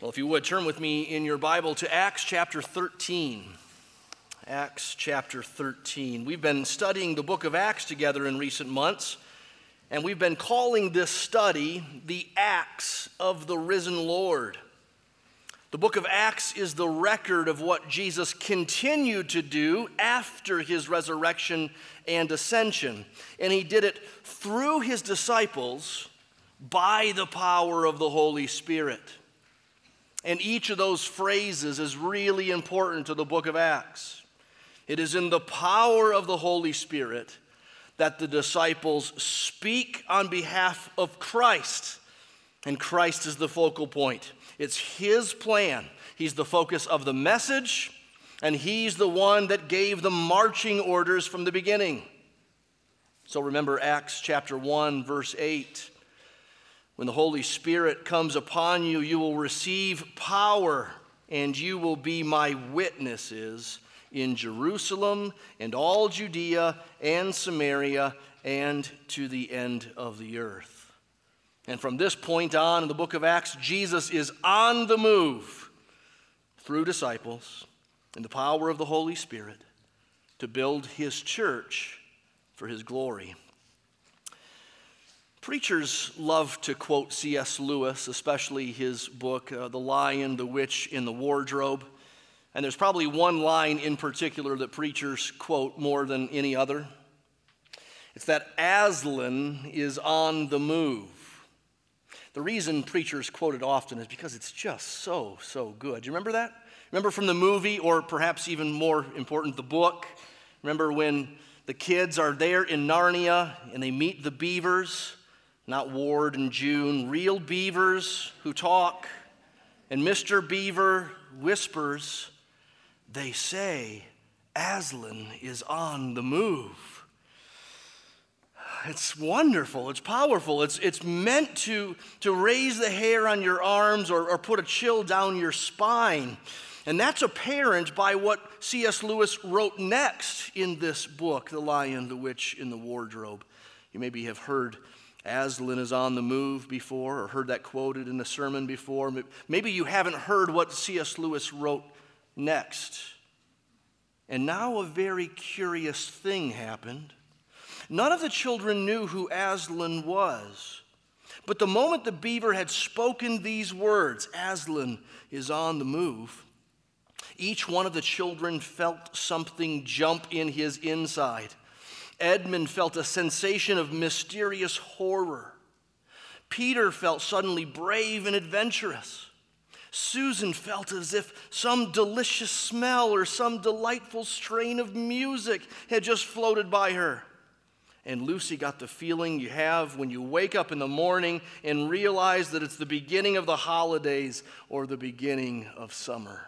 Well, if you would turn with me in your Bible to Acts chapter 13. Acts chapter 13. We've been studying the book of Acts together in recent months, and we've been calling this study the Acts of the Risen Lord. The book of Acts is the record of what Jesus continued to do after his resurrection and ascension. And he did it through his disciples by the power of the Holy Spirit. And each of those phrases is really important to the book of Acts. It is in the power of the Holy Spirit that the disciples speak on behalf of Christ, and Christ is the focal point. It's His plan. He's the focus of the message, and He's the one that gave the marching orders from the beginning. So remember Acts chapter 1, verse 8. When the Holy Spirit comes upon you, you will receive power, and you will be my witnesses in Jerusalem and all Judea and Samaria and to the end of the earth. And from this point on in the book of Acts, Jesus is on the move through disciples in the power of the Holy Spirit to build his church for his glory. Preachers love to quote C.S. Lewis, especially his book, uh, The Lion, the Witch and the Wardrobe. And there's probably one line in particular that preachers quote more than any other. It's that Aslan is on the move. The reason preachers quote it often is because it's just so, so good. Do you remember that? Remember from the movie, or perhaps even more important, the book? Remember when the kids are there in Narnia and they meet the beavers? Not Ward and June, real beavers who talk. And Mr. Beaver whispers, They say Aslan is on the move. It's wonderful. It's powerful. It's, it's meant to, to raise the hair on your arms or, or put a chill down your spine. And that's apparent by what C.S. Lewis wrote next in this book, The Lion, the Witch and the Wardrobe. You maybe have heard Aslan is on the move before or heard that quoted in a sermon before. Maybe you haven't heard what C.S. Lewis wrote next. And now a very curious thing happened. None of the children knew who Aslan was. But the moment the beaver had spoken these words, Aslan is on the move, each one of the children felt something jump in his inside. Edmund felt a sensation of mysterious horror. Peter felt suddenly brave and adventurous. Susan felt as if some delicious smell or some delightful strain of music had just floated by her. And Lucy got the feeling you have when you wake up in the morning and realize that it's the beginning of the holidays or the beginning of summer.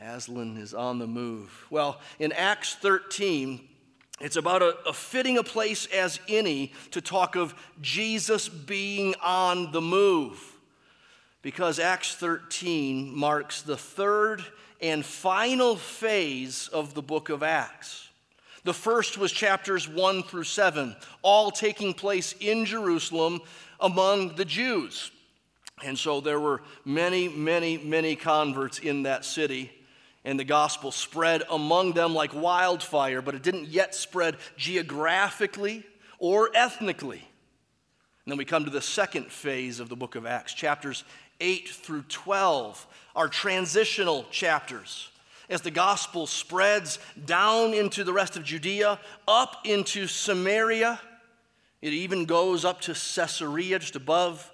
Aslan is on the move. Well, in Acts 13, it's about a, a, fitting a place as any to talk of Jesus being on the move. Because Acts 13 marks the third and final phase of the book of Acts. The first was chapters 1 through 7, all taking place in Jerusalem among the Jews. And so there were many, many, many converts in that city and the gospel spread among them like wildfire, but it didn't yet spread geographically or ethnically. And then we come to the second phase of the book of Acts. Chapters 8 through 12 are transitional chapters. As the gospel spreads down into the rest of Judea, up into Samaria, it even goes up to Caesarea, just above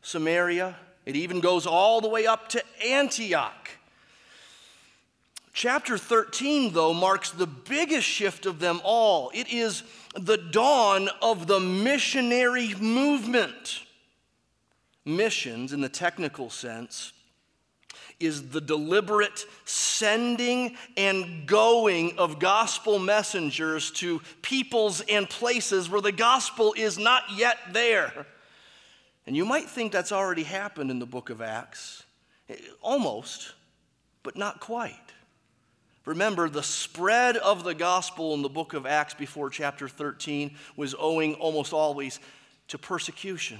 Samaria. It even goes all the way up to Antioch. Chapter 13, though, marks the biggest shift of them all. It is the dawn of the missionary movement. Missions, in the technical sense, is the deliberate sending and going of gospel messengers to peoples and places where the gospel is not yet there. And you might think that's already happened in the book of Acts. Almost, but not quite. Remember, the spread of the gospel in the book of Acts before chapter 13 was owing almost always to persecution.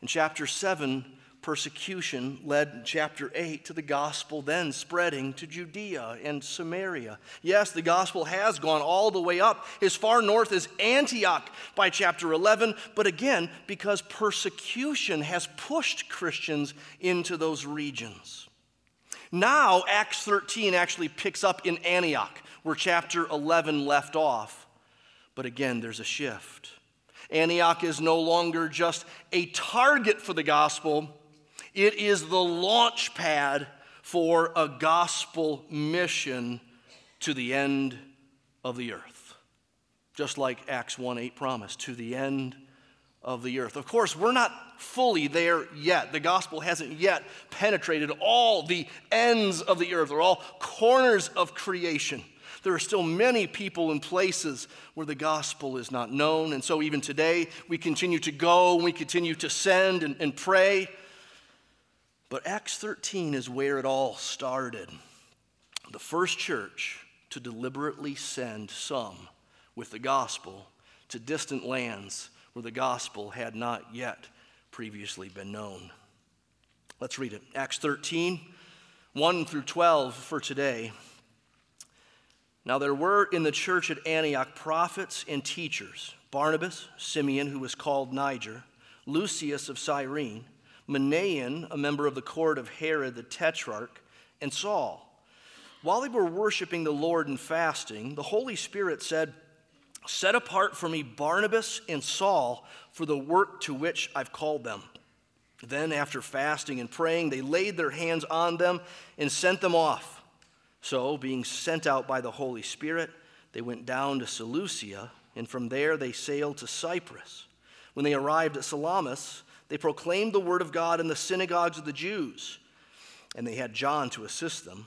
In chapter 7, persecution led chapter 8 to the gospel then spreading to Judea and Samaria. Yes, the gospel has gone all the way up as far north as Antioch by chapter 11, but again, because persecution has pushed Christians into those regions. Now, Acts 13 actually picks up in Antioch, where chapter 11 left off. But again, there's a shift. Antioch is no longer just a target for the gospel, it is the launch pad for a gospel mission to the end of the earth. Just like Acts 1 8 promised, to the end of the earth. Of course, we're not fully there yet. The gospel hasn't yet penetrated all the ends of the earth or all corners of creation. There are still many people and places where the gospel is not known. And so, even today, we continue to go and we continue to send and, and pray. But Acts 13 is where it all started. The first church to deliberately send some with the gospel to distant lands the gospel had not yet previously been known. Let's read it. Acts 13, 1 through 12 for today. Now there were in the church at Antioch prophets and teachers Barnabas, Simeon, who was called Niger, Lucius of Cyrene, Manaen, a member of the court of Herod the Tetrarch, and Saul. While they were worshiping the Lord and fasting, the Holy Spirit said, Set apart for me Barnabas and Saul for the work to which I've called them. Then, after fasting and praying, they laid their hands on them and sent them off. So, being sent out by the Holy Spirit, they went down to Seleucia, and from there they sailed to Cyprus. When they arrived at Salamis, they proclaimed the word of God in the synagogues of the Jews, and they had John to assist them.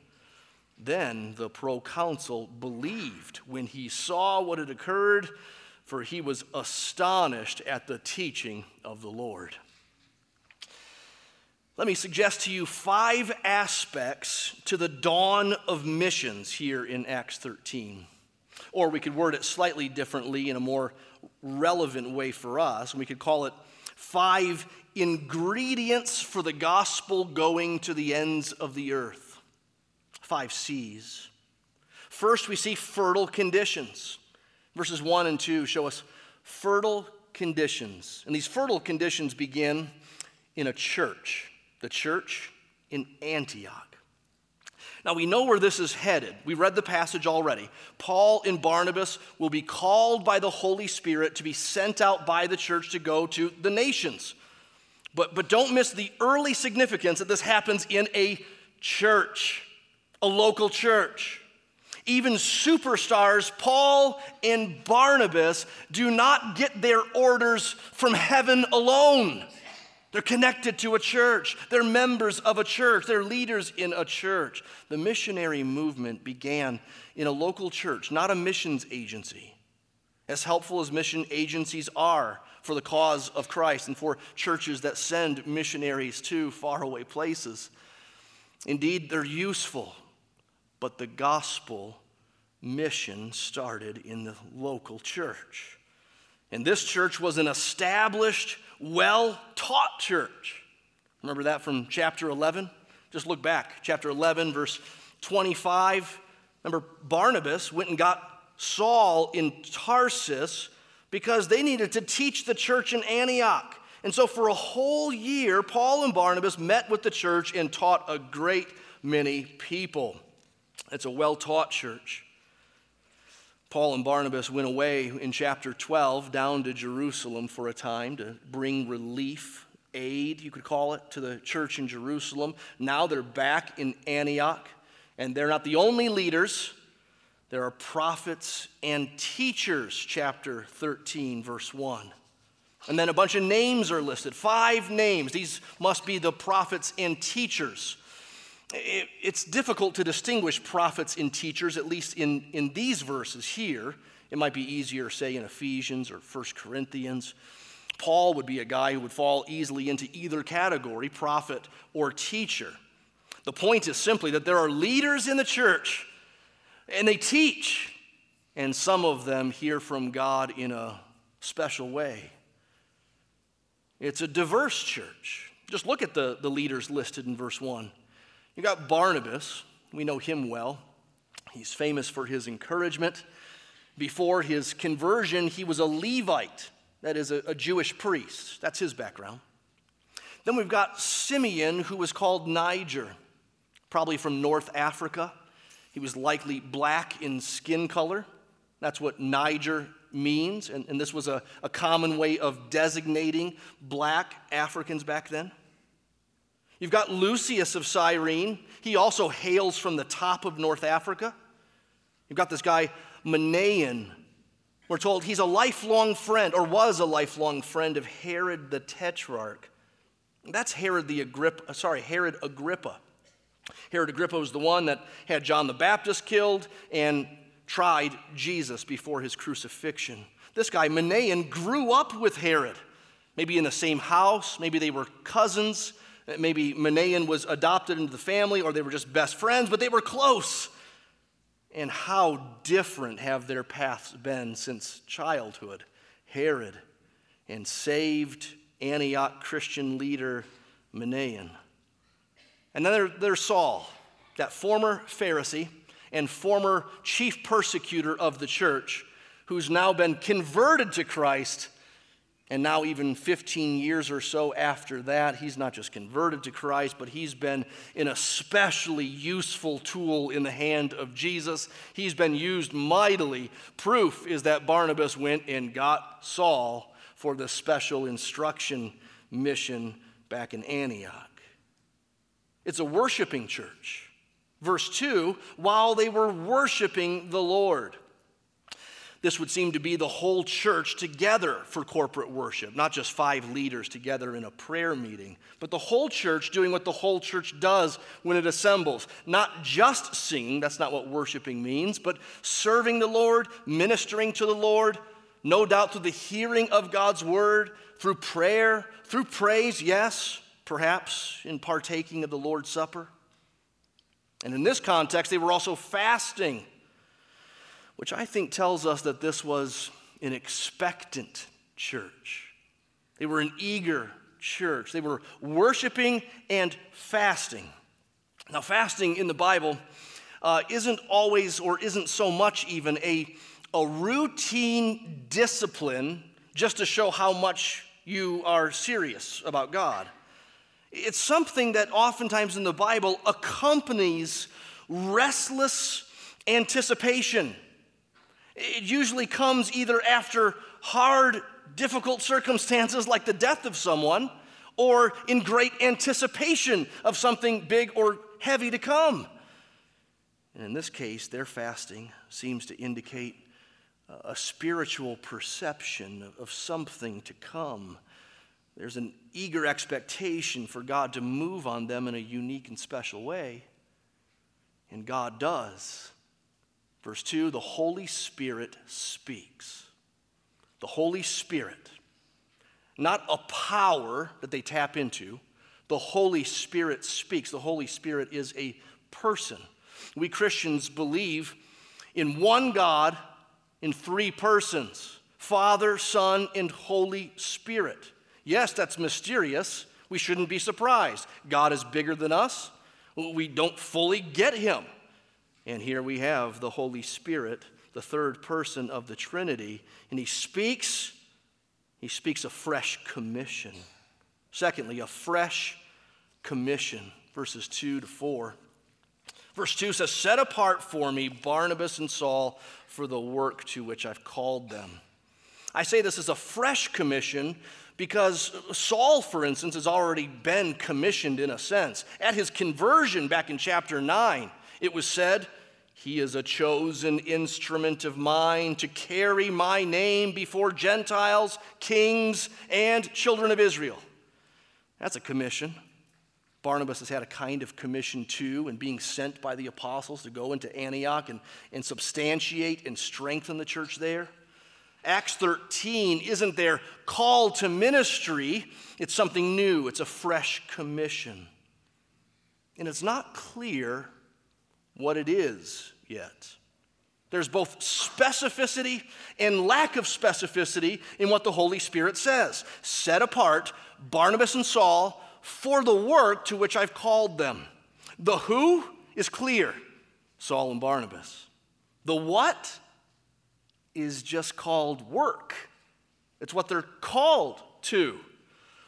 Then the proconsul believed when he saw what had occurred, for he was astonished at the teaching of the Lord. Let me suggest to you five aspects to the dawn of missions here in Acts 13. Or we could word it slightly differently in a more relevant way for us, we could call it five ingredients for the gospel going to the ends of the earth five C's. First, we see fertile conditions. Verses 1 and 2 show us fertile conditions. And these fertile conditions begin in a church, the church in Antioch. Now we know where this is headed. We read the passage already. Paul and Barnabas will be called by the Holy Spirit to be sent out by the church to go to the nations. But, but don't miss the early significance that this happens in a church a local church. Even superstars, Paul and Barnabas, do not get their orders from heaven alone. They're connected to a church. They're members of a church. They're leaders in a church. The missionary movement began in a local church, not a missions agency. As helpful as mission agencies are for the cause of Christ and for churches that send missionaries to faraway places, indeed, they're useful but the gospel mission started in the local church. And this church was an established, well taught church. Remember that from chapter 11? Just look back, chapter 11, verse 25. Remember, Barnabas went and got Saul in Tarsus because they needed to teach the church in Antioch. And so, for a whole year, Paul and Barnabas met with the church and taught a great many people. It's a well taught church. Paul and Barnabas went away in chapter 12 down to Jerusalem for a time to bring relief, aid, you could call it, to the church in Jerusalem. Now they're back in Antioch, and they're not the only leaders. There are prophets and teachers, chapter 13, verse 1. And then a bunch of names are listed, five names. These must be the prophets and teachers. It's difficult to distinguish prophets and teachers, at least in, in these verses here. It might be easier, say, in Ephesians or 1 Corinthians. Paul would be a guy who would fall easily into either category, prophet or teacher. The point is simply that there are leaders in the church, and they teach, and some of them hear from God in a special way. It's a diverse church. Just look at the, the leaders listed in verse 1. You got Barnabas, we know him well. He's famous for his encouragement. Before his conversion, he was a Levite, that is, a, a Jewish priest. That's his background. Then we've got Simeon, who was called Niger, probably from North Africa. He was likely black in skin color. That's what Niger means, and, and this was a, a common way of designating black Africans back then. You've got Lucius of Cyrene. He also hails from the top of North Africa. You've got this guy, Manaen. We're told he's a lifelong friend, or was a lifelong friend of Herod the Tetrarch. That's Herod the Agrippa, uh, sorry, Herod Agrippa. Herod Agrippa was the one that had John the Baptist killed and tried Jesus before his crucifixion. This guy, Manaen, grew up with Herod, maybe in the same house, maybe they were cousins, maybe Manaen was adopted into the family, or they were just best friends, but they were close. And how different have their paths been since childhood? Herod and saved Antioch Christian leader Manaen. And then there, there's Saul, that former Pharisee and former chief persecutor of the church, who's now been converted to Christ. And now, even 15 years or so after that, he's not just converted to Christ, but he's been an especially useful tool in the hand of Jesus. He's been used mightily. Proof is that Barnabas went and got Saul for the special instruction mission back in Antioch. It's a worshiping church. Verse 2 while they were worshiping the Lord. This would seem to be the whole church together for corporate worship, not just five leaders together in a prayer meeting, but the whole church doing what the whole church does when it assembles. Not just singing, that's not what worshiping means, but serving the Lord, ministering to the Lord, no doubt through the hearing of God's word, through prayer, through praise, yes, perhaps in partaking of the Lord's Supper. And in this context, they were also fasting, which I think tells us that this was an expectant church. They were an eager church. They were worshiping and fasting. Now, fasting in the Bible uh, isn't always, or isn't so much even, a, a routine discipline just to show how much you are serious about God. It's something that oftentimes in the Bible accompanies restless anticipation. It usually comes either after hard, difficult circumstances like the death of someone, or in great anticipation of something big or heavy to come. And in this case, their fasting seems to indicate a spiritual perception of something to come. There's an eager expectation for God to move on them in a unique and special way. And God does. Verse 2 the Holy Spirit speaks. The Holy Spirit, not a power that they tap into, the Holy Spirit speaks. The Holy Spirit is a person. We Christians believe in one God in three persons Father, Son, and Holy Spirit. Yes, that's mysterious. We shouldn't be surprised. God is bigger than us. We don't fully get him. And here we have the Holy Spirit, the third person of the Trinity, and he speaks he speaks a fresh commission. Secondly, a fresh commission, verses 2 to 4. Verse 2 says, Set apart for me Barnabas and Saul for the work to which I've called them. I say this is a fresh commission because Saul, for instance, has already been commissioned in a sense. At his conversion back in chapter 9, it was said, He is a chosen instrument of mine to carry my name before Gentiles, kings, and children of Israel. That's a commission. Barnabas has had a kind of commission too, and being sent by the apostles to go into Antioch and, and substantiate and strengthen the church there. Acts 13 isn't their call to ministry, it's something new, it's a fresh commission. And it's not clear what it is yet. There's both specificity and lack of specificity in what the Holy Spirit says. Set apart Barnabas and Saul for the work to which I've called them. The who is clear Saul and Barnabas. The what is just called work. It's what they're called to.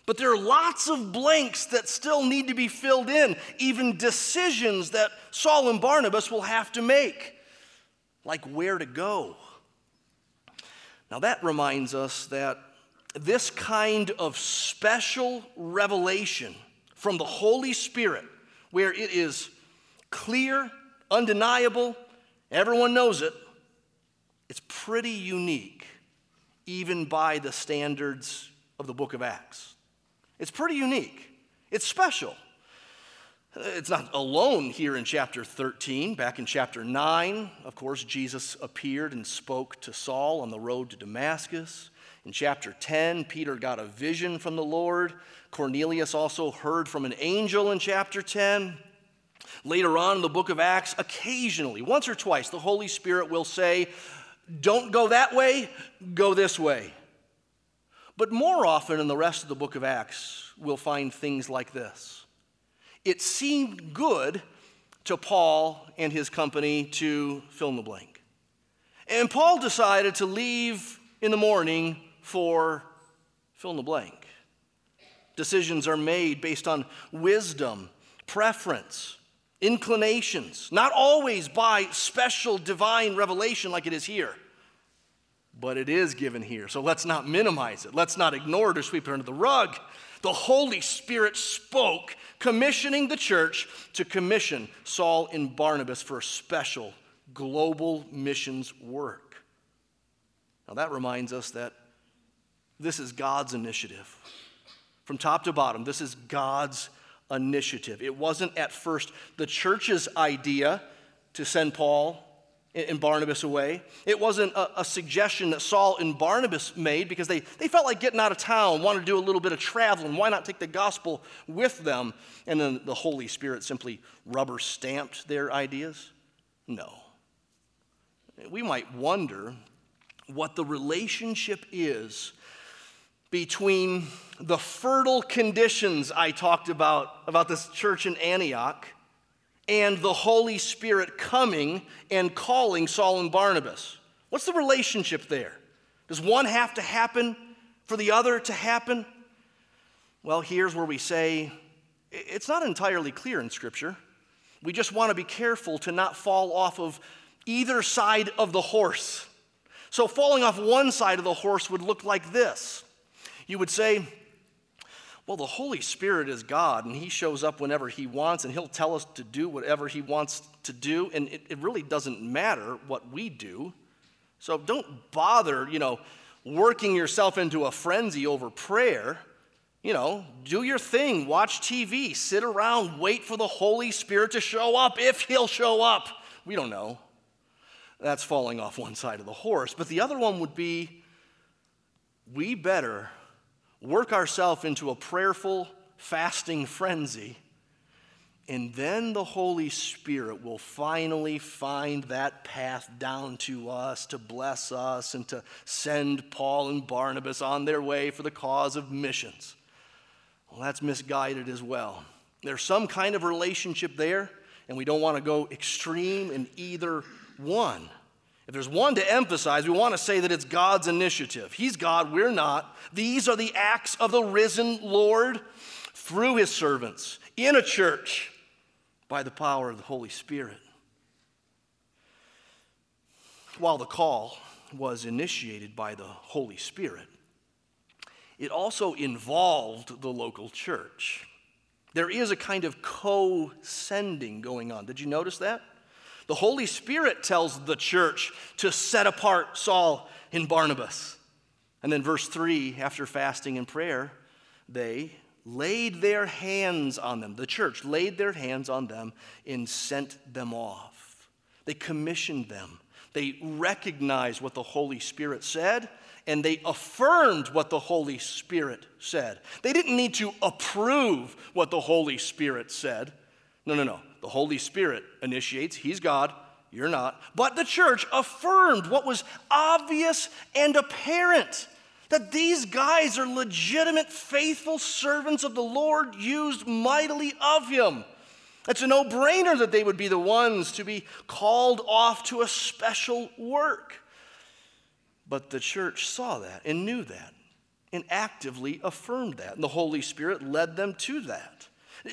But there are lots of blanks that still need to be filled in, even decisions that Saul and Barnabas will have to make, like where to go. Now, that reminds us that this kind of special revelation from the Holy Spirit, where it is clear, undeniable, everyone knows it, it's pretty unique, even by the standards of the book of Acts. It's pretty unique, it's special. It's not alone here in chapter 13. Back in chapter 9, of course, Jesus appeared and spoke to Saul on the road to Damascus. In chapter 10, Peter got a vision from the Lord. Cornelius also heard from an angel in chapter 10. Later on in the book of Acts, occasionally, once or twice, the Holy Spirit will say, Don't go that way, go this way. But more often in the rest of the book of Acts, we'll find things like this It seemed good to Paul and his company to fill in the blank. And Paul decided to leave in the morning for fill in the blank. Decisions are made based on wisdom, preference, inclinations, not always by special divine revelation like it is here. But it is given here. So let's not minimize it. Let's not ignore it or sweep it under the rug. The Holy Spirit spoke, commissioning the church to commission Saul and Barnabas for a special global missions work. Now that reminds us that this is God's initiative. From top to bottom, this is God's initiative. It wasn't at first the church's idea to send Paul and Barnabas away. It wasn't a, a, suggestion that Saul and Barnabas made because they, they felt like getting out of town, wanted to do a little bit of traveling. Why not take the gospel with them? And then the Holy Spirit simply rubber stamped their ideas? No. We might wonder what the relationship is between the fertile conditions I talked about, about this church in Antioch, and the Holy Spirit coming and calling Saul and Barnabas. What's the relationship there? Does one have to happen for the other to happen? Well, here's where we say it's not entirely clear in Scripture. We just want to be careful to not fall off of either side of the horse. So, falling off one side of the horse would look like this you would say, well, the Holy Spirit is God, and He shows up whenever He wants, and He'll tell us to do whatever He wants to do, and it, it, really doesn't matter what we do. So don't bother, you know, working yourself into a frenzy over prayer. You know, do your thing, watch TV, sit around, wait for the Holy Spirit to show up if He'll show up. We don't know. That's falling off one side of the horse. But the other one would be we better work ourselves into a prayerful, fasting frenzy, and then the Holy Spirit will finally find that path down to us to bless us and to send Paul and Barnabas on their way for the cause of missions. Well, that's misguided as well. There's some kind of relationship there, and we don't want to go extreme in either one. If there's one to emphasize, we want to say that it's God's initiative. He's God, we're not. These are the acts of the risen Lord through his servants in a church by the power of the Holy Spirit. While the call was initiated by the Holy Spirit, it also involved the local church. There is a kind of co sending going on. Did you notice that? The Holy Spirit tells the church to set apart Saul and Barnabas. And then, verse 3 after fasting and prayer, they laid their hands on them. The church laid their hands on them and sent them off. They commissioned them. They recognized what the Holy Spirit said and they affirmed what the Holy Spirit said. They didn't need to approve what the Holy Spirit said. No, no, no. The Holy Spirit initiates, He's God, you're not. But the church affirmed what was obvious and apparent that these guys are legitimate, faithful servants of the Lord, used mightily of Him. It's a no brainer that they would be the ones to be called off to a special work. But the church saw that and knew that and actively affirmed that. And the Holy Spirit led them to that.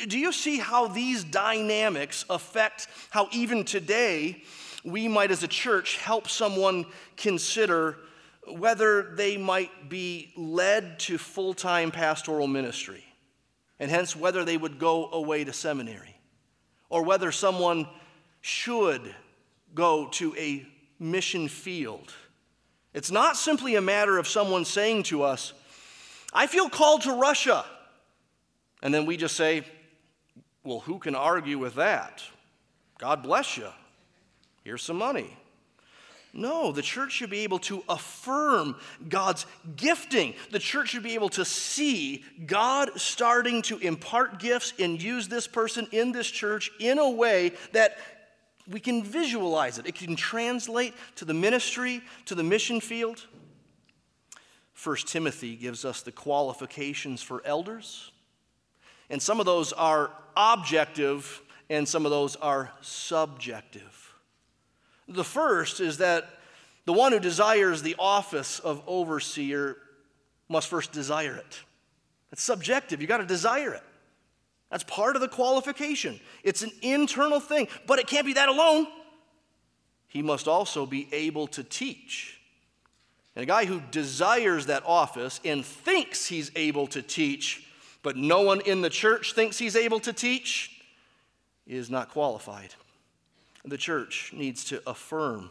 Do you see how these dynamics affect how even today we might, as a church, help someone consider whether they might be led to full time pastoral ministry, and hence whether they would go away to seminary, or whether someone should go to a mission field? It's not simply a matter of someone saying to us, I feel called to Russia. And then we just say, well, who can argue with that? God bless you. Here's some money. No, the church should be able to affirm God's gifting. The church should be able to see God starting to impart gifts and use this person in this church in a way that we can visualize it. It can translate to the ministry, to the mission field. First Timothy gives us the qualifications for elders. And some of those are objective and some of those are subjective. The first is that the one who desires the office of overseer must first desire it. It's subjective. You got to desire it. That's part of the qualification. It's an internal thing, but it can't be that alone. He must also be able to teach. And a guy who desires that office and thinks he's able to teach, but no one in the church thinks he's able to teach, is not qualified. The church needs to affirm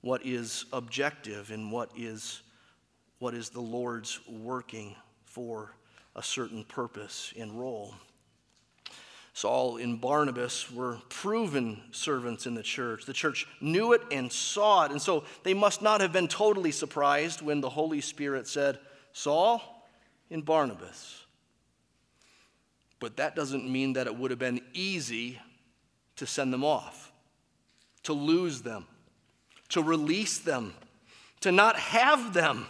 what is objective and what is, what is the Lord's working for a certain purpose and role. Saul and Barnabas were proven servants in the church. The church knew it and saw it. And so they must not have been totally surprised when the Holy Spirit said, Saul and Barnabas. But that doesn't mean that it would have been easy to send them off, to lose them, to release them, to not have them.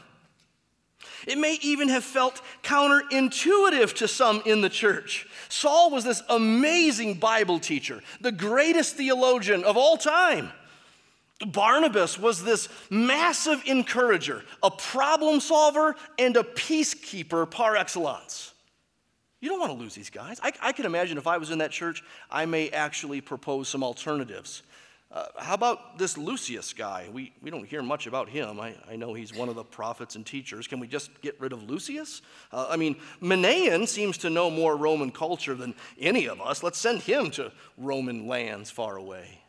It may even have felt counterintuitive to some in the church. Saul was this amazing Bible teacher, the greatest theologian of all time. Barnabas was this massive encourager, a problem solver, and a peacekeeper par excellence. You don't want to lose these guys. I, I can imagine if I was in that church, I may actually propose some alternatives. Uh, how about this Lucius guy? We, we don't hear much about him. I, I know he's one of the prophets and teachers. Can we just get rid of Lucius? Uh, I mean, Manaen seems to know more Roman culture than any of us. Let's send him to Roman lands far away.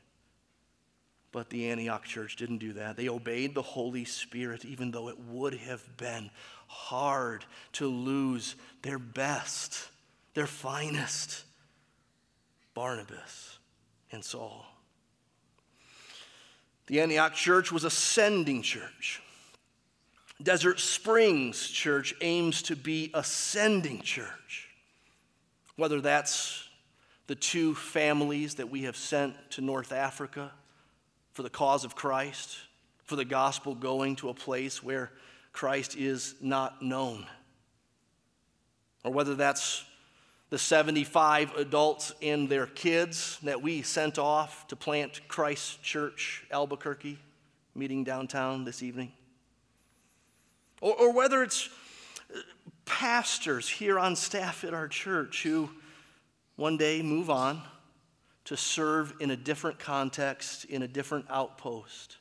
But the Antioch church didn't do that. They obeyed the Holy Spirit, even though it would have been hard to lose their best, their finest Barnabas and Saul. The Antioch church was a sending church. Desert Springs Church aims to be a sending church. Whether that's the two families that we have sent to North Africa for the cause of Christ, for the gospel going to a place where Christ is not known. Or whether that's the 75 adults and their kids that we sent off to plant Christ Church, Albuquerque, meeting downtown this evening. Or, or whether it's pastors here on staff at our church who one day move on to serve in a different context, in a different outpost.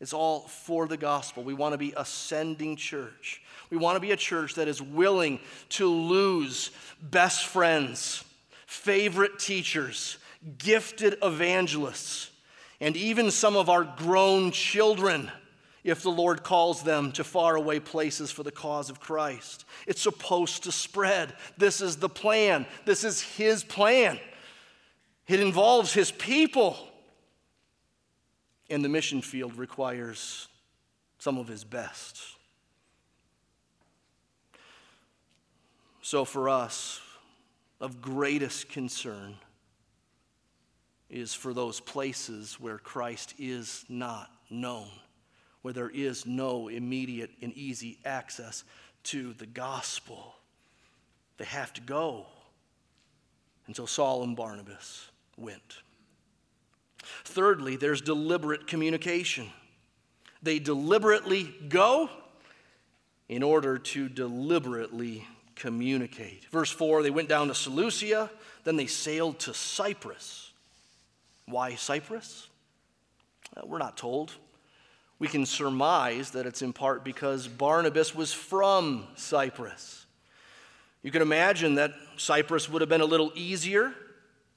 It's all for the gospel. We want to be ascending church. We want to be a church that is willing to lose best friends, favorite teachers, gifted evangelists, and even some of our grown children if the Lord calls them to faraway places for the cause of Christ. It's supposed to spread. This is the plan. This is His plan. It involves His people. And the mission field requires some of His best. So, for us, of greatest concern is for those places where Christ is not known, where there is no immediate and easy access to the gospel. They have to go. So Saul and Barnabas went. Thirdly, there's deliberate communication. They deliberately go in order to deliberately communicate. Verse 4 they went down to Seleucia, then they sailed to Cyprus. Why Cyprus? We're not told. We can surmise that it's in part because Barnabas was from Cyprus. You can imagine that Cyprus would have been a little easier,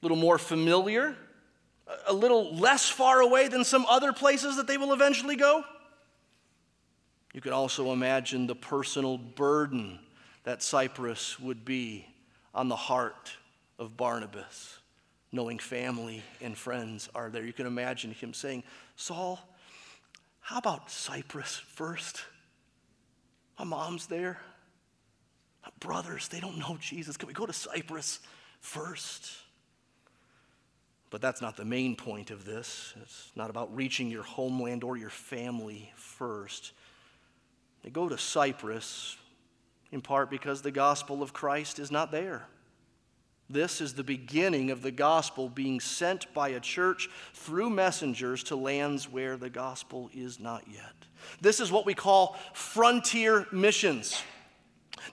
little more familiar, a little less far away than some other places that they will eventually go. You can also imagine the personal burden that Cyprus would be on the heart of Barnabas, knowing family and friends are there. You can imagine him saying, Saul, how about Cyprus first? My mom's there. My brothers, they don't know Jesus. Can we go to Cyprus first? But that's not the main point of this. It's not about reaching your homeland or your family first. They go to Cyprus in part because the gospel of Christ is not there. This is the beginning of the gospel being sent by a church through messengers to lands where the gospel is not yet. This is what we call frontier missions.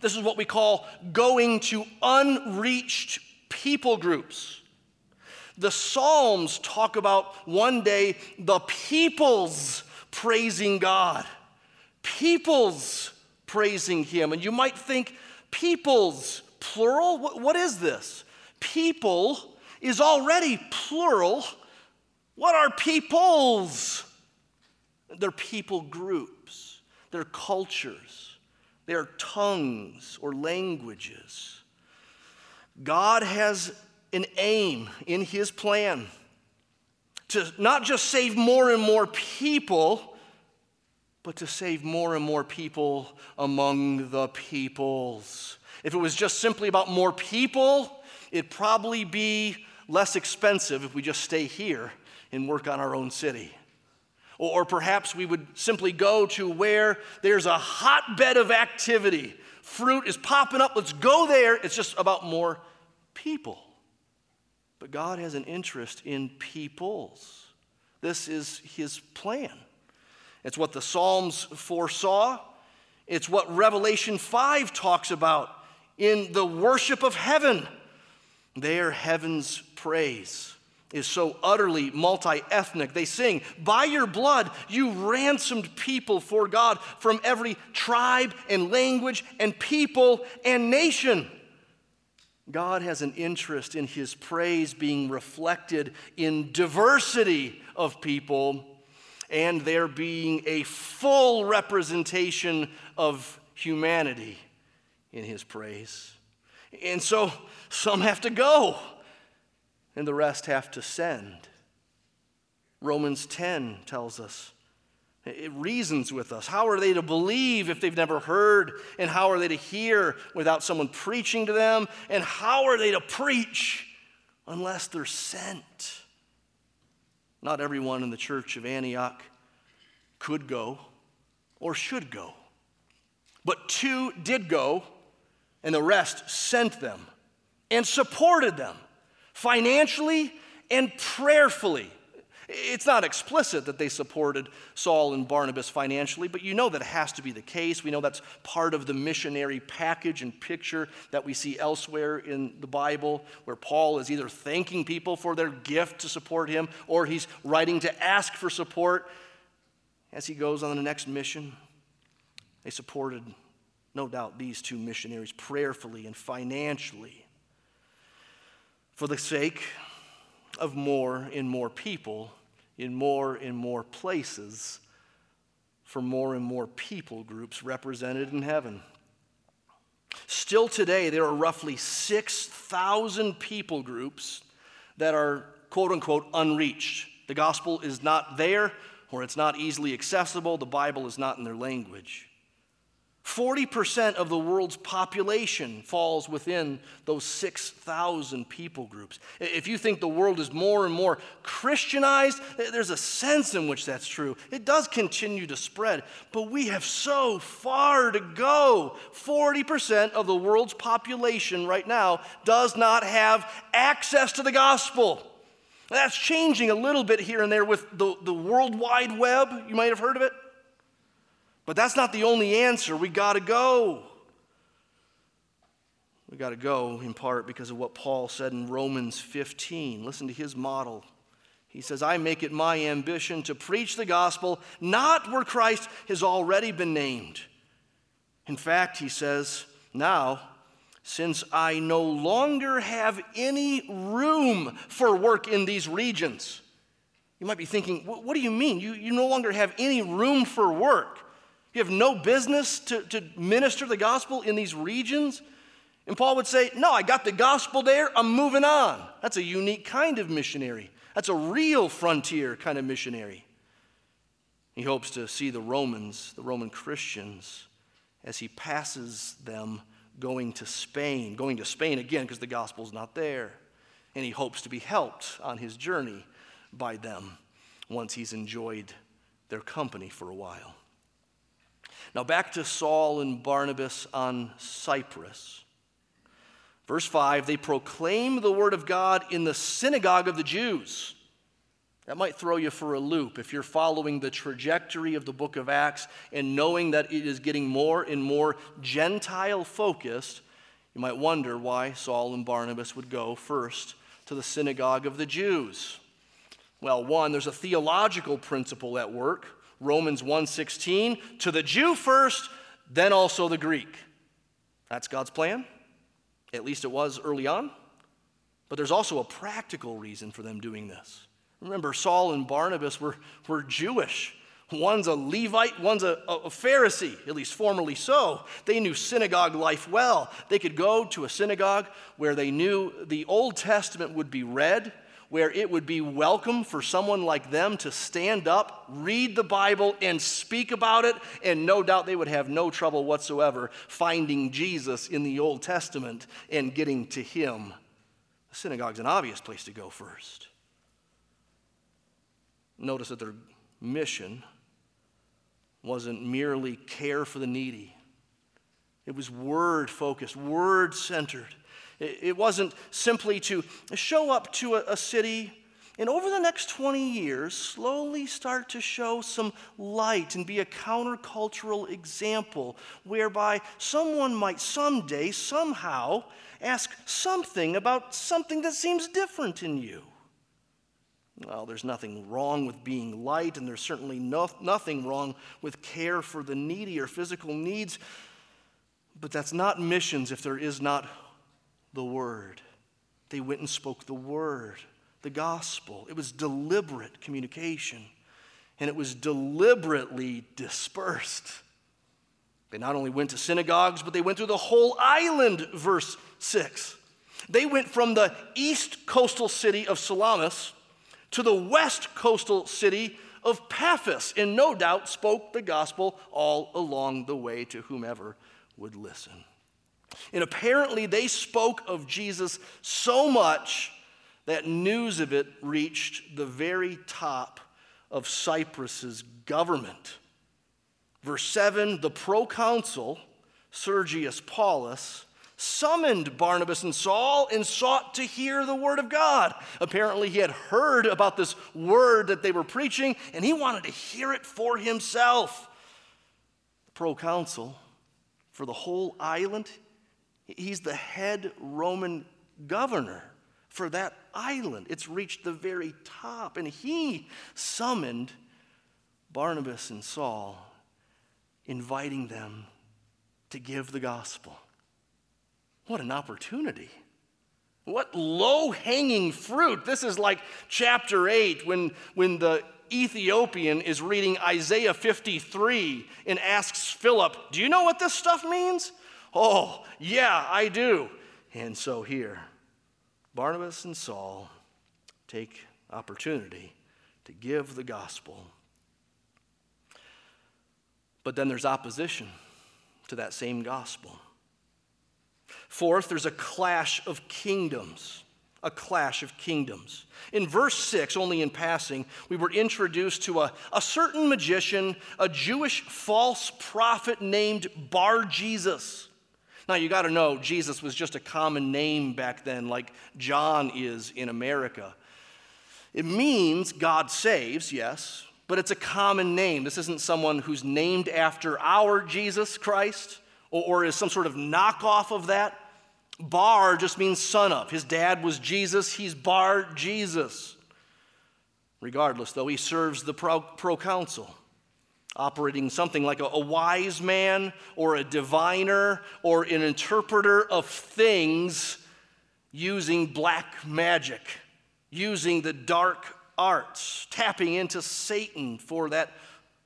This is what we call going to unreached people groups. The Psalms talk about one day the peoples praising God. Peoples praising Him. And you might think, peoples, plural? what, what is this? People is already plural. What are peoples? They're people groups, they're cultures, they're tongues or languages. God has an aim in His plan to not just save more and more people, but to save more and more people among the peoples. If it was just simply about more people, it'd probably be less expensive if we just stay here and work on our own city. Or, perhaps we would simply go to where there's a hotbed of activity. Fruit is popping up, let's go there. It's just about more people. But God has an interest in peoples. This is His plan. It's what the Psalms foresaw. It's what Revelation 5 talks about in the worship of heaven. There, heaven's praise is so utterly multi ethnic. They sing, By your blood, you ransomed people for God from every tribe and language and people and nation. God has an interest in his praise being reflected in diversity of people and there being a full representation of humanity in his praise. And so some have to go, and the rest have to send. Romans 10 tells us, it reasons with us. How are they to believe if they've never heard? And how are they to hear without someone preaching to them? And how are they to preach unless they're sent? Not everyone in the church of Antioch could go or should go. But two did go, and the rest sent them and supported them financially and prayerfully. It's not explicit that they supported Saul and Barnabas financially, but you know that it has to be the case. We know that's part of the missionary package and picture that we see elsewhere in the Bible, where Paul is either thanking people for their gift to support him or he's writing to ask for support as he goes on the next mission. They supported, no doubt, these two missionaries prayerfully and financially for the sake of more and more people in more and more places for more and more people groups represented in heaven. Still today, there are roughly 6,000 people groups that are quote unquote unreached. The gospel is not there, or it's not easily accessible. The Bible is not in their language. 40% of the world's population falls within those 6,000 people groups. If you think the world is more and more Christianized, eh, there's a sense in which that's true. It does continue to spread, but we have so far to go. 40% of the world's population right now does not have access to the gospel. That's changing a little bit here and there with the, the World Wide Web. You might have heard of it. But that's not the only answer. We got to go. We got to go in part because of what Paul said in Romans 15. Listen to his model. He says, I make it my ambition to preach the gospel not where Christ has already been named. In fact, he says, now, since I no longer have any room for work in these regions. You might be thinking, what do you mean? You, you no longer have any room for work. You have no business to, to minister the gospel in these regions? And Paul would say, No, I got the gospel there, I'm moving on. That's a unique kind of missionary. That's a real frontier kind of missionary. He hopes to see the Romans, the Roman Christians, as he passes them going to Spain, going to Spain again because the gospel's not there. And he hopes to be helped on his journey by them once he's enjoyed their company for a while. Now, back to Saul and Barnabas on Cyprus. Verse 5 they proclaim the word of God in the synagogue of the Jews. That might throw you for a loop if you're following the trajectory of the book of Acts and knowing that it is getting more and more Gentile focused. You might wonder why Saul and Barnabas would go first to the synagogue of the Jews. Well, one, there's a theological principle at work. Romans 1:16, to the Jew first, then also the Greek. That's God's plan. At least it was early on. But there's also a practical reason for them doing this. Remember, Saul and Barnabas were, were Jewish. One's a Levite, one's a, a, Pharisee, at least formerly so. They knew synagogue life well. They could go to a synagogue where they knew the Old Testament would be read where it would be welcome for someone like them to stand up, read the Bible, and speak about it, and no doubt they would have no trouble whatsoever finding Jesus in the Old Testament and getting to him. The synagogue's an obvious place to go first. Notice that their mission wasn't merely care for the needy. It was word focused, word centered. It wasn't simply to show up to a, city and over the next 20 years, slowly start to show some light and be a countercultural example whereby someone might someday, somehow, ask something about something that seems different in you. Well, there's nothing wrong with being light, and there's certainly no, nothing wrong with care for the needy or physical needs, but that's not missions if there is not the word. They went and spoke the word, the gospel. It was deliberate communication, and it was deliberately dispersed. They not only went to synagogues, but they went through the whole island, verse 6. They went from the east coastal city of Salamis to the west coastal city of Paphos, and no doubt spoke the gospel all along the way to whomever would listen. And apparently, they spoke of Jesus so much that news of it reached the very top of Cyprus's government. Verse 7 the proconsul, Sergius Paulus, summoned Barnabas and Saul and sought to hear the word of God. Apparently, he had heard about this word that they were preaching and he wanted to hear it for himself. The proconsul for the whole island, he's the head Roman governor for that island. It's reached the very top, and he summoned Barnabas and Saul, inviting them to give the gospel. What an opportunity. What low hanging fruit. This is like chapter 8 when, when the Ethiopian is reading Isaiah 53 and asks Philip, Do you know what this stuff means? Oh, yeah, I do. And so here, Barnabas and Saul take opportunity to give the gospel. But then there's opposition to that same gospel. Fourth, there's a clash of kingdoms. A clash of kingdoms. In verse 6, only in passing, we were introduced to a, a certain magician, a Jewish false prophet named Bar Jesus. Now, you got to know, Jesus was just a common name back then, like John is in America. It means God saves, yes, but it's a common name. This isn't someone who's named after our Jesus Christ or, or is some sort of knockoff of that. Bar just means son of. His dad was Jesus, he's Bar Jesus. Regardless, though, he serves the pro- proconsul, operating something like a, a wise man or a diviner or an interpreter of things using black magic, using the dark arts, tapping into Satan for that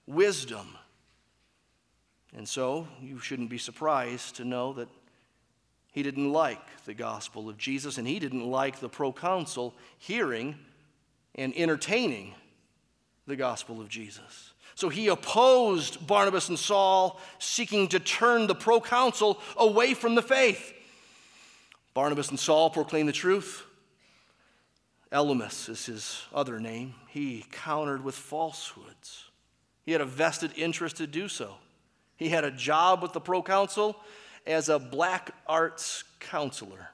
wisdom. And so you shouldn't be surprised to know that he didn't like the gospel of Jesus, and he didn't like the proconsul hearing and entertaining the gospel of Jesus. So he opposed Barnabas and Saul, seeking to turn the proconsul away from the faith. Barnabas and Saul proclaimed the truth. Elymas is his other name. He countered with falsehoods. He had a vested interest to do so. He had a job with the proconsul as a black arts counselor.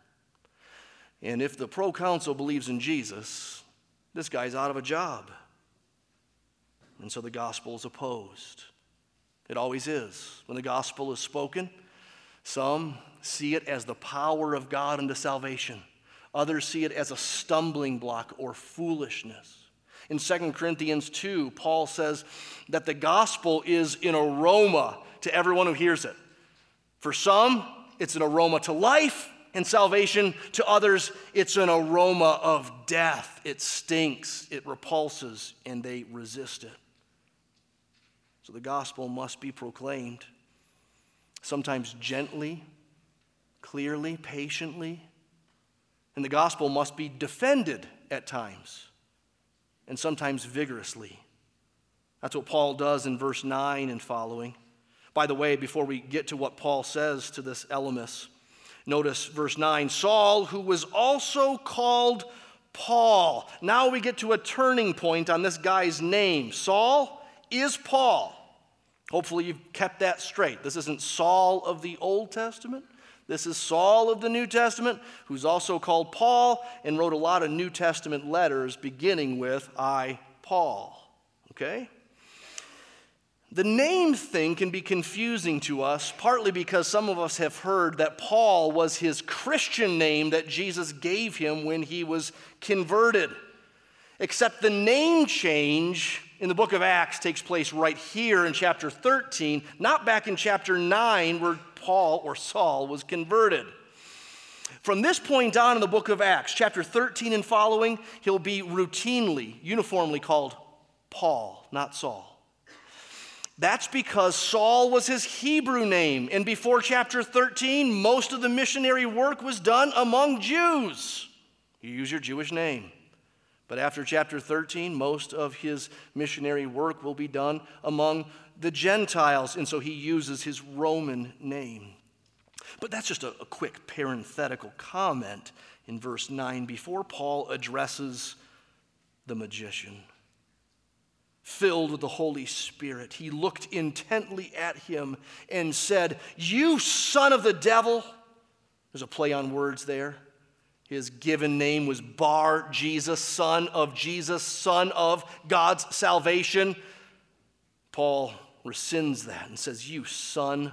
And if the proconsul believes in Jesus, this guy's out of a job. And so the gospel is opposed. It always is. When the gospel is spoken, some see it as the power of God unto salvation, others see it as a stumbling block or foolishness. In 2 Corinthians 2, Paul says that the gospel is an aroma to everyone who hears it. For some, it's an aroma to life and salvation. To others, it's an aroma of death. It stinks, it repulses, and they resist it. So the gospel must be proclaimed, sometimes gently, clearly, patiently. And the gospel must be defended at times, and sometimes vigorously. That's what Paul does in verse 9 and following. By the way, before we get to what Paul says to this Elymas, notice verse 9 Saul, who was also called Paul. Now we get to a turning point on this guy's name. Saul is Paul. Hopefully, you've kept that straight. This isn't Saul of the Old Testament. This is Saul of the New Testament, who's also called Paul and wrote a lot of New Testament letters beginning with I, Paul. Okay? The name thing can be confusing to us, partly because some of us have heard that Paul was his Christian name that Jesus gave him when he was converted. Except the name change in the book of Acts takes place right here in chapter 13, not back in chapter 9 where Paul or Saul was converted. From this point on in the book of Acts, chapter 13 and following, he'll be routinely, uniformly called Paul, not Saul. That's because Saul was his Hebrew name, and before chapter 13, most of the missionary work was done among Jews. You use your Jewish name. But after chapter 13, most of his missionary work will be done among the Gentiles, and so he uses his Roman name. But that's just a, a quick parenthetical comment in verse 9 before Paul addresses the magician filled with the Holy Spirit, he looked intently at him and said, You son of the devil. There's a play on words there. His given name was Bar Jesus, son of Jesus, son of God's salvation. Paul rescinds that and says, You son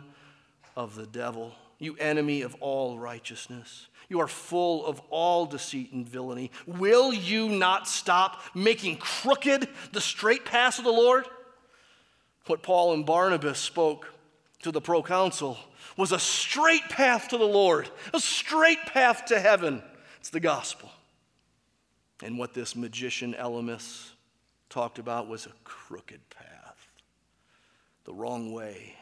of the devil, you enemy of all righteousness. You are full of all deceit and villainy. Will you not stop making crooked the straight paths of the Lord? What Paul and Barnabas spoke to the proconsul was a straight path to the Lord, a straight path to heaven. It's the gospel. And what this magician Elymas talked about was a crooked path, the wrong way.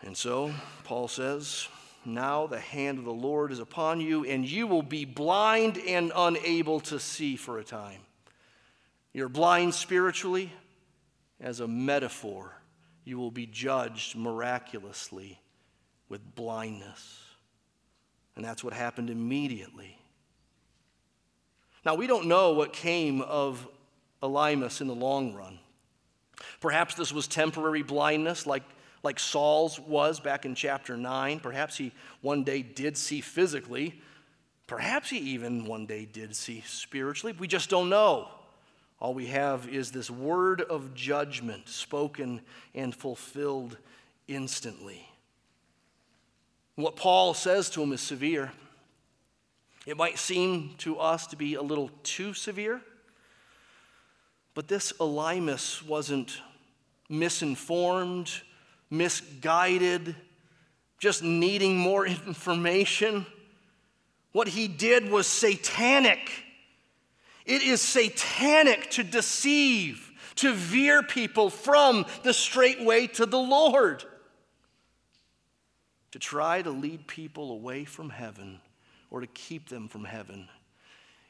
And so, Paul says, Now the hand of the Lord is upon you, and you will be blind and unable to see for a time. You're blind spiritually as a metaphor you will be judged miraculously with blindness. And that's what happened immediately. Now, we don't know what came of Elymas in the long run. Perhaps this was temporary blindness, like, like Saul's was back in chapter 9. Perhaps he one day did see physically. Perhaps he even one day did see spiritually. We just don't know. All we have is this word of judgment spoken and fulfilled instantly. What Paul says to him is severe. It might seem to us to be a little too severe, but this Elymas wasn't misinformed, misguided, just needing more information. What he did was satanic. It is satanic to deceive, to veer people from the straight way to the Lord, to try to lead people away from heaven or to keep them from heaven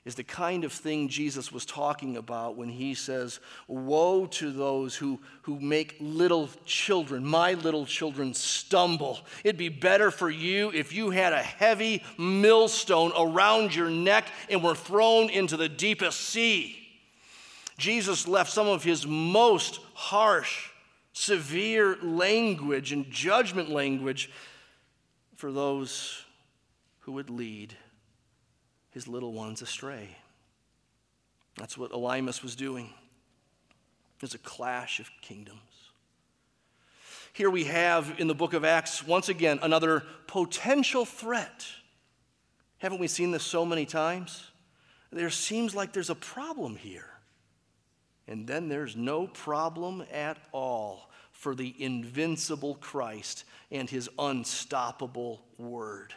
is the kind of thing Jesus was talking about when he says, Woe to those who, who make little children, my little children, stumble. It'd be better for you if you had a heavy millstone around your neck and were thrown into the deepest sea. Jesus left some of his most harsh, severe language and judgment language for those who would lead his little ones astray. That's what Elymas was doing. There's a clash of kingdoms. Here we have in the book of Acts, once again, another potential threat. Haven't we seen this so many times? There seems like there's a problem here. And then there's no problem at all for the invincible Christ and his unstoppable word.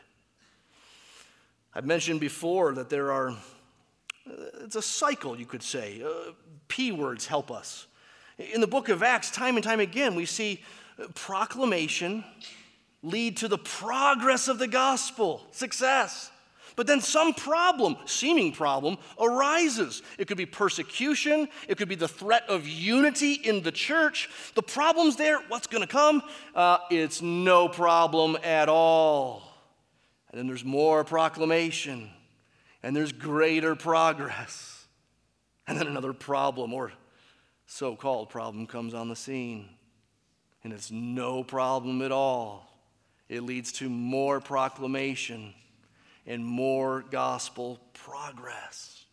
I've mentioned before that there are, it's a cycle, you could say. Uh, P words help us. In the book of Acts, time and time again, we see proclamation lead to the progress of the gospel, success. But then some problem, seeming problem, arises. It could be persecution, it could be the threat of unity in the church. The problem's there. What's going to come? Uh, it's no problem at all. And then there's more proclamation, and there's greater progress. And then another problem, or so called problem, comes on the scene. And it's no problem at all. It leads to more proclamation and more gospel progress.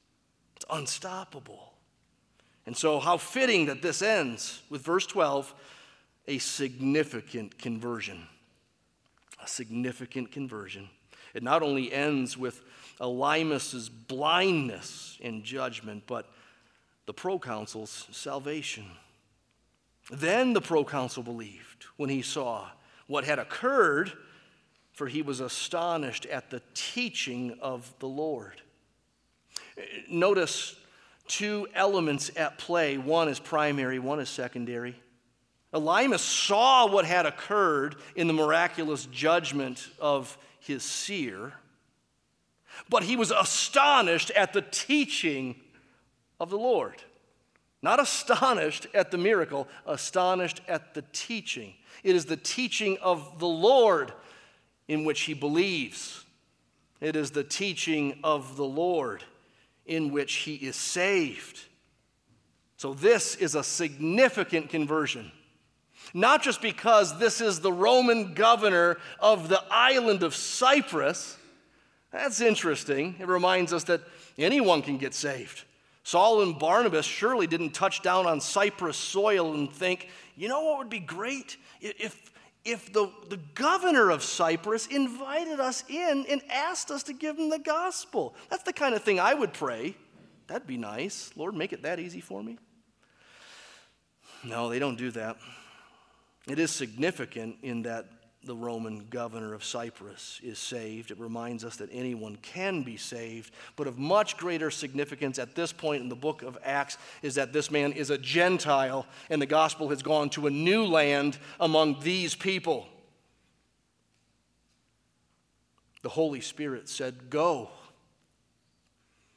It's unstoppable. And so, how fitting that this ends with verse 12 a significant conversion. A significant conversion. It not only ends with Elymas's blindness in judgment, but the proconsul's salvation. Then the proconsul believed when he saw what had occurred, for he was astonished at the teaching of the Lord. Notice two elements at play one is primary, one is secondary. Elymas saw what had occurred in the miraculous judgment of his seer, but he was astonished at the teaching of the Lord. Not astonished at the miracle, astonished at the teaching. It is the teaching of the Lord in which he believes. It is the teaching of the Lord in which he is saved. So, this is a significant conversion. Not just because this is the Roman governor of the island of Cyprus. That's interesting. It reminds us that anyone can get saved. Saul and Barnabas surely didn't touch down on Cyprus soil and think, you know what would be great? If, if the, the governor of Cyprus invited us in and asked us to give him the gospel. That's the kind of thing I would pray. That'd be nice. Lord, make it that easy for me. No, they don't do that. It is significant in that the Roman governor of Cyprus is saved. It reminds us that anyone can be saved. But of much greater significance at this point in the book of Acts is that this man is a Gentile and the gospel has gone to a new land among these people. The Holy Spirit said, Go.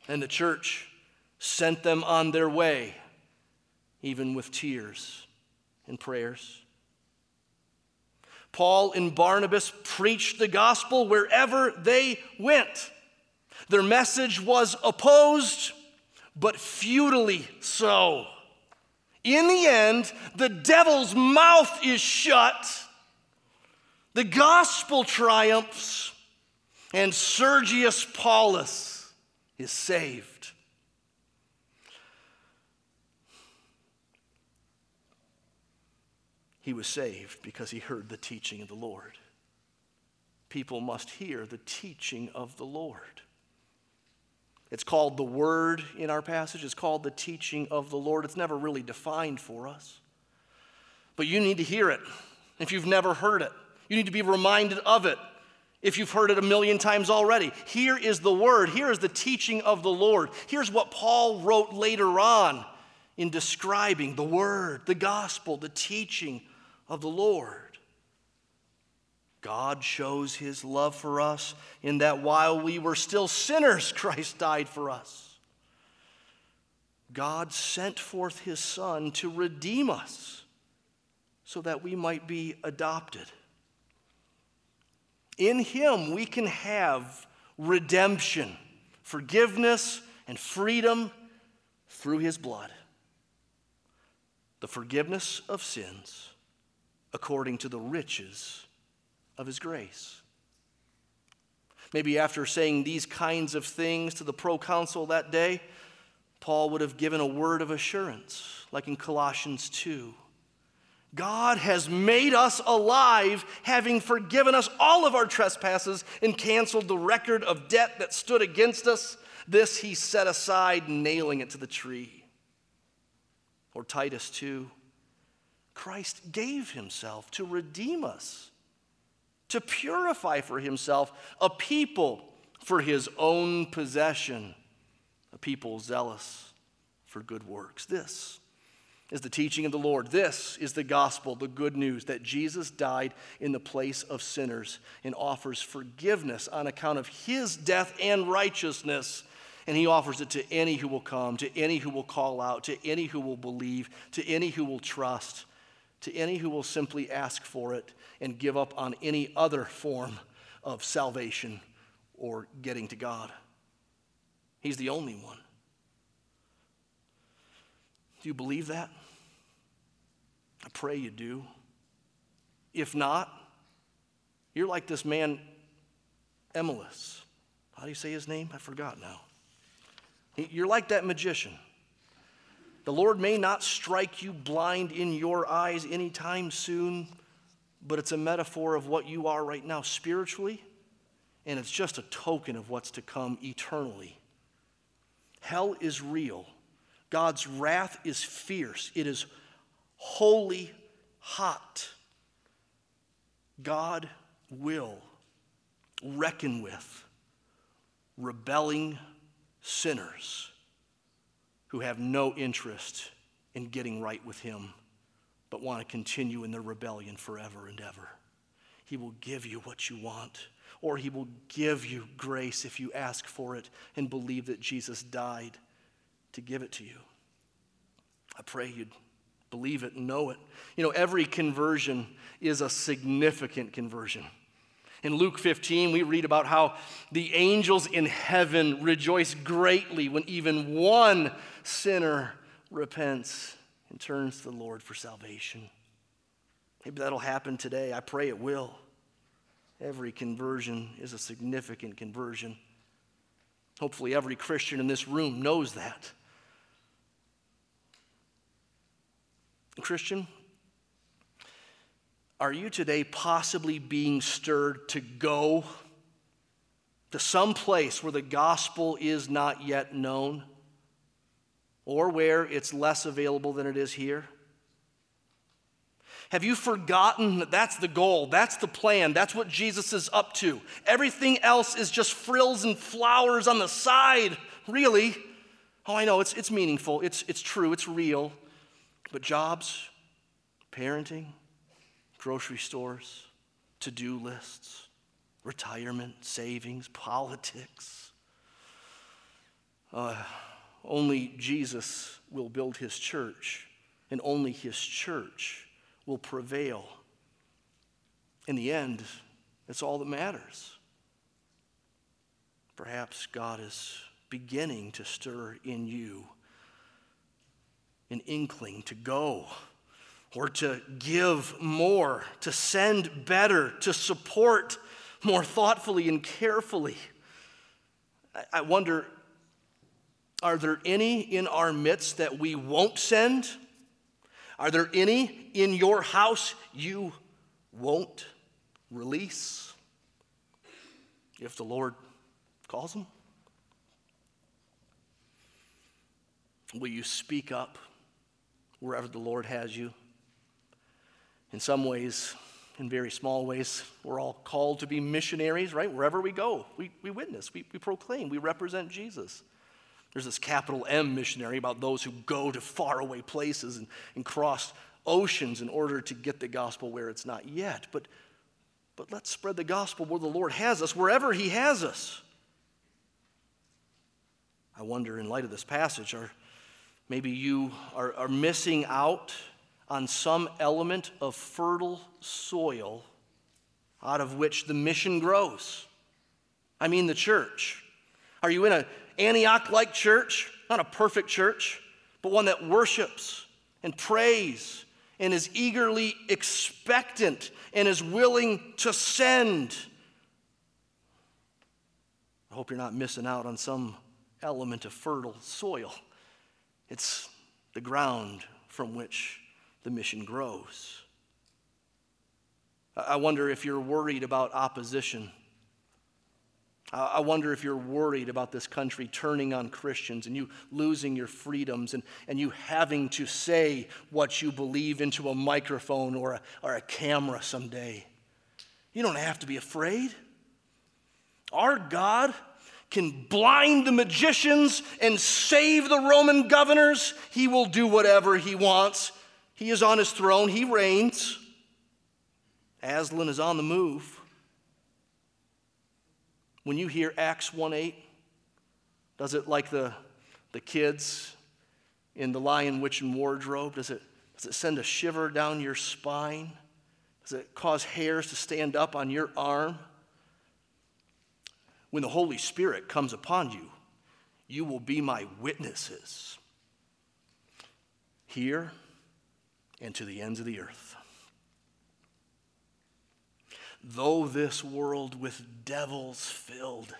And the church sent them on their way, even with tears and prayers. Paul and Barnabas preached the gospel wherever they went. Their message was opposed, but futilely so. In the end, the devil's mouth is shut, the gospel triumphs, and Sergius Paulus is saved. He was saved because he heard the teaching of the Lord. People must hear the teaching of the Lord. It's called the Word in our passage. It's called the teaching of the Lord. It's never really defined for us. But you need to hear it if you've never heard it. You need to be reminded of it if you've heard it a million times already. Here is the Word. Here is the teaching of the Lord. Here's what Paul wrote later on in describing the Word, the gospel, the teaching of the Lord. God shows his love for us in that while we were still sinners, Christ died for us. God sent forth his Son to redeem us so that we might be adopted. In him, we can have redemption, forgiveness, and freedom through his blood. The forgiveness of sins according to the riches of his grace. Maybe after saying these kinds of things to the proconsul that day, Paul would have given a word of assurance, like in Colossians 2. God has made us alive, having forgiven us all of our trespasses and canceled the record of debt that stood against us. This he set aside, nailing it to the tree. Or Titus 2 Christ gave himself to redeem us, to purify for himself a people for his own possession, a people zealous for good works. This is the teaching of the Lord. This is the gospel, the good news that Jesus died in the place of sinners and offers forgiveness on account of his death and righteousness. And he offers it to any who will come, to any who will call out, to any who will believe, to any who will trust to any who will simply ask for it and give up on any other form of salvation or getting to God. He's the only one. Do you believe that? I pray you do. If not, you're like this man, Emilus. How do you say his name? I forgot now. You're like that magician. The Lord may not strike you blind in your eyes anytime soon, but it's a metaphor of what you are right now spiritually, and it's just a token of what's to come eternally. Hell is real. God's wrath is fierce. It is holy hot. God will reckon with rebelling sinners who have no interest in getting right with Him, but want to continue in their rebellion forever and ever. He will give you what you want, or He will give you grace if you ask for it and believe that Jesus died to give it to you. I pray you'd believe it and know it. You know, every conversion is a significant conversion. In Luke 15, we read about how the angels in heaven rejoice greatly when even one sinner repents and turns to the Lord for salvation. Maybe that'll happen today. I pray it will. Every conversion is a significant conversion. Hopefully, every Christian in this room knows that. Christian, are you today possibly being stirred to go to some place where the gospel is not yet known or where it's less available than it is here? Have you forgotten that that's the goal? That's the plan. That's what Jesus is up to. Everything else is just frills and flowers on the side, really. Oh, I know, it's, it's meaningful, it's, it's true, it's real. But jobs, parenting, grocery stores, to do lists, retirement, savings, politics. Uh, only Jesus will build his church, and only his church will prevail. In the end, it's all that matters. Perhaps God is beginning to stir in you an inkling to go or to give more, to send better, to support more thoughtfully and carefully. I wonder are there any in our midst that we won't send? Are there any in your house you won't release if the Lord calls them? Will you speak up wherever the Lord has you? In some ways, in very small ways, we're all called to be missionaries, right? Wherever we go, we, we witness, we, we proclaim, we represent Jesus. There's this capital M missionary about those who go to faraway places and, and cross oceans in order to get the gospel where it's not yet. But, but let's spread the gospel where the Lord has us, wherever He has us. I wonder, in light of this passage, are maybe you are, are missing out on some element of fertile soil out of which the mission grows. I mean, the church. Are you in an Antioch like church? Not a perfect church, but one that worships and prays and is eagerly expectant and is willing to send. I hope you're not missing out on some element of fertile soil. It's the ground from which the mission grows. I wonder if you're worried about opposition I wonder if you're worried about this country turning on Christians and you losing your freedoms and, and you having to say what you believe into a microphone or a, or a camera someday. You don't have to be afraid. Our God can blind the magicians and save the Roman governors. He will do whatever he wants. He is on his throne, he reigns. Aslan is on the move. When you hear Acts 1 8, does it like the, the kids in The Lion, Witch, and Wardrobe? Does it, does it send a shiver down your spine? Does it cause hairs to stand up on your arm? When the Holy Spirit comes upon you, you will be my witnesses here and to the ends of the earth. Though this world with devils filled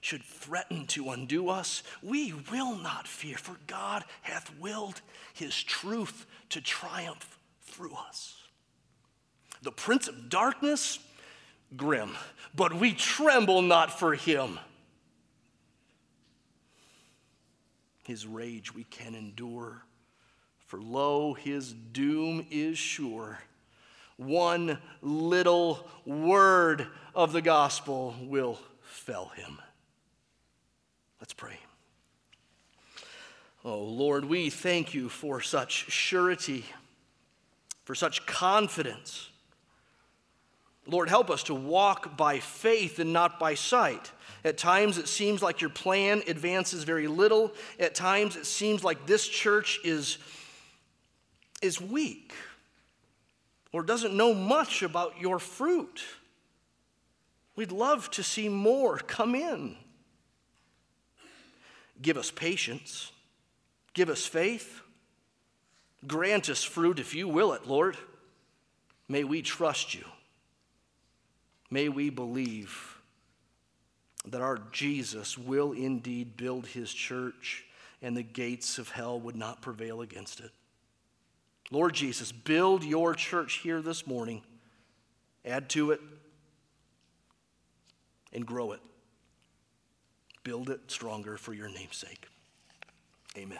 should threaten to undo us, we will not fear, for God hath willed his truth to triumph through us. The prince of darkness, grim, but we tremble not for him. His rage we can endure, for lo, his doom is sure one little word of the gospel will fell him. Let's pray. Oh, Lord, we thank you for such surety, for such confidence. Lord, help us to walk by faith and not by sight. At times it seems like your plan advances very little. At times it seems like this church is, is weak or doesn't know much about your fruit. We'd love to see more come in. Give us patience. Give us faith. Grant us fruit if you will it, Lord. May we trust you. May we believe that our Jesus will indeed build his church and the gates of hell would not prevail against it. Lord Jesus, build your church here this morning, add to it, and grow it. Build it stronger for your name's sake. Amen.